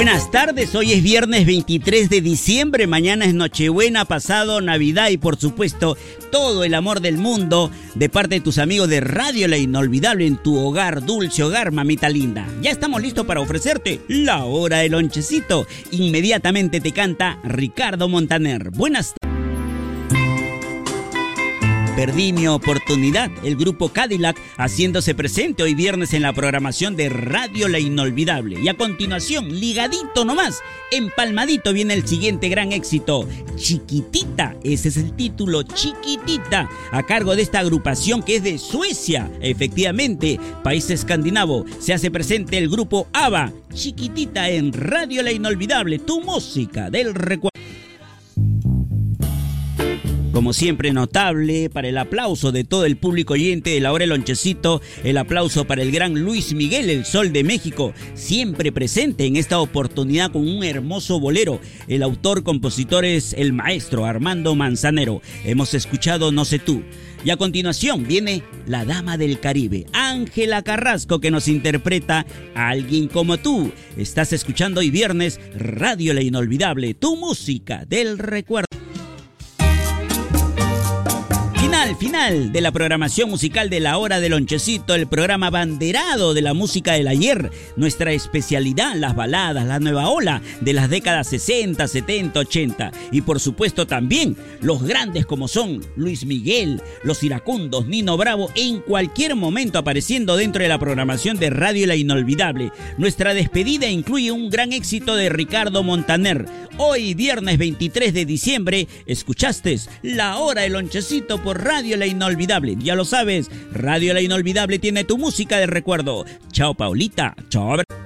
buenas tardes. Hoy es viernes 23 de diciembre, mañana es Nochebuena, pasado Navidad y por supuesto todo el amor del mundo de parte de tus amigos de Radio La Inolvidable en tu hogar, dulce hogar, mamita linda. Ya estamos listos para ofrecerte la hora del lonchecito. Inmediatamente te canta Ricardo Montaner. Buenas tardes. Perdí mi oportunidad, el grupo Cadillac haciéndose presente hoy viernes en la programación de Radio La Inolvidable. Y a continuación, ligadito nomás, empalmadito viene el siguiente gran éxito, Chiquitita, ese es el título, Chiquitita, a cargo de esta agrupación que es de Suecia, efectivamente, país escandinavo, se hace presente el grupo ABBA, Chiquitita en Radio La Inolvidable, tu música del recuerdo. Como siempre, notable para el aplauso de todo el público oyente de la hora lonchecito, el aplauso para el gran Luis Miguel, el Sol de México, siempre presente en esta oportunidad con un hermoso bolero. El autor, compositor es el maestro Armando Manzanero. Hemos escuchado No sé tú. Y a continuación viene la Dama del Caribe, Ángela Carrasco, que nos interpreta a Alguien como tú. Estás escuchando hoy viernes Radio La Inolvidable, tu música del recuerdo. Final, final de la programación musical de la hora del lonchecito, el programa banderado de la música del ayer, nuestra especialidad, las baladas, la nueva ola de las décadas 60, 70, 80 y por supuesto también los grandes como son Luis Miguel, los iracundos, Nino Bravo, en cualquier momento apareciendo dentro de la programación de Radio La Inolvidable. Nuestra despedida incluye un gran éxito de Ricardo Montaner. Hoy, viernes 23 de diciembre, escuchaste la hora del lonchecito por Radio La Inolvidable. Ya lo sabes, Radio La Inolvidable tiene tu música de recuerdo. Chao, Paulita. Chao.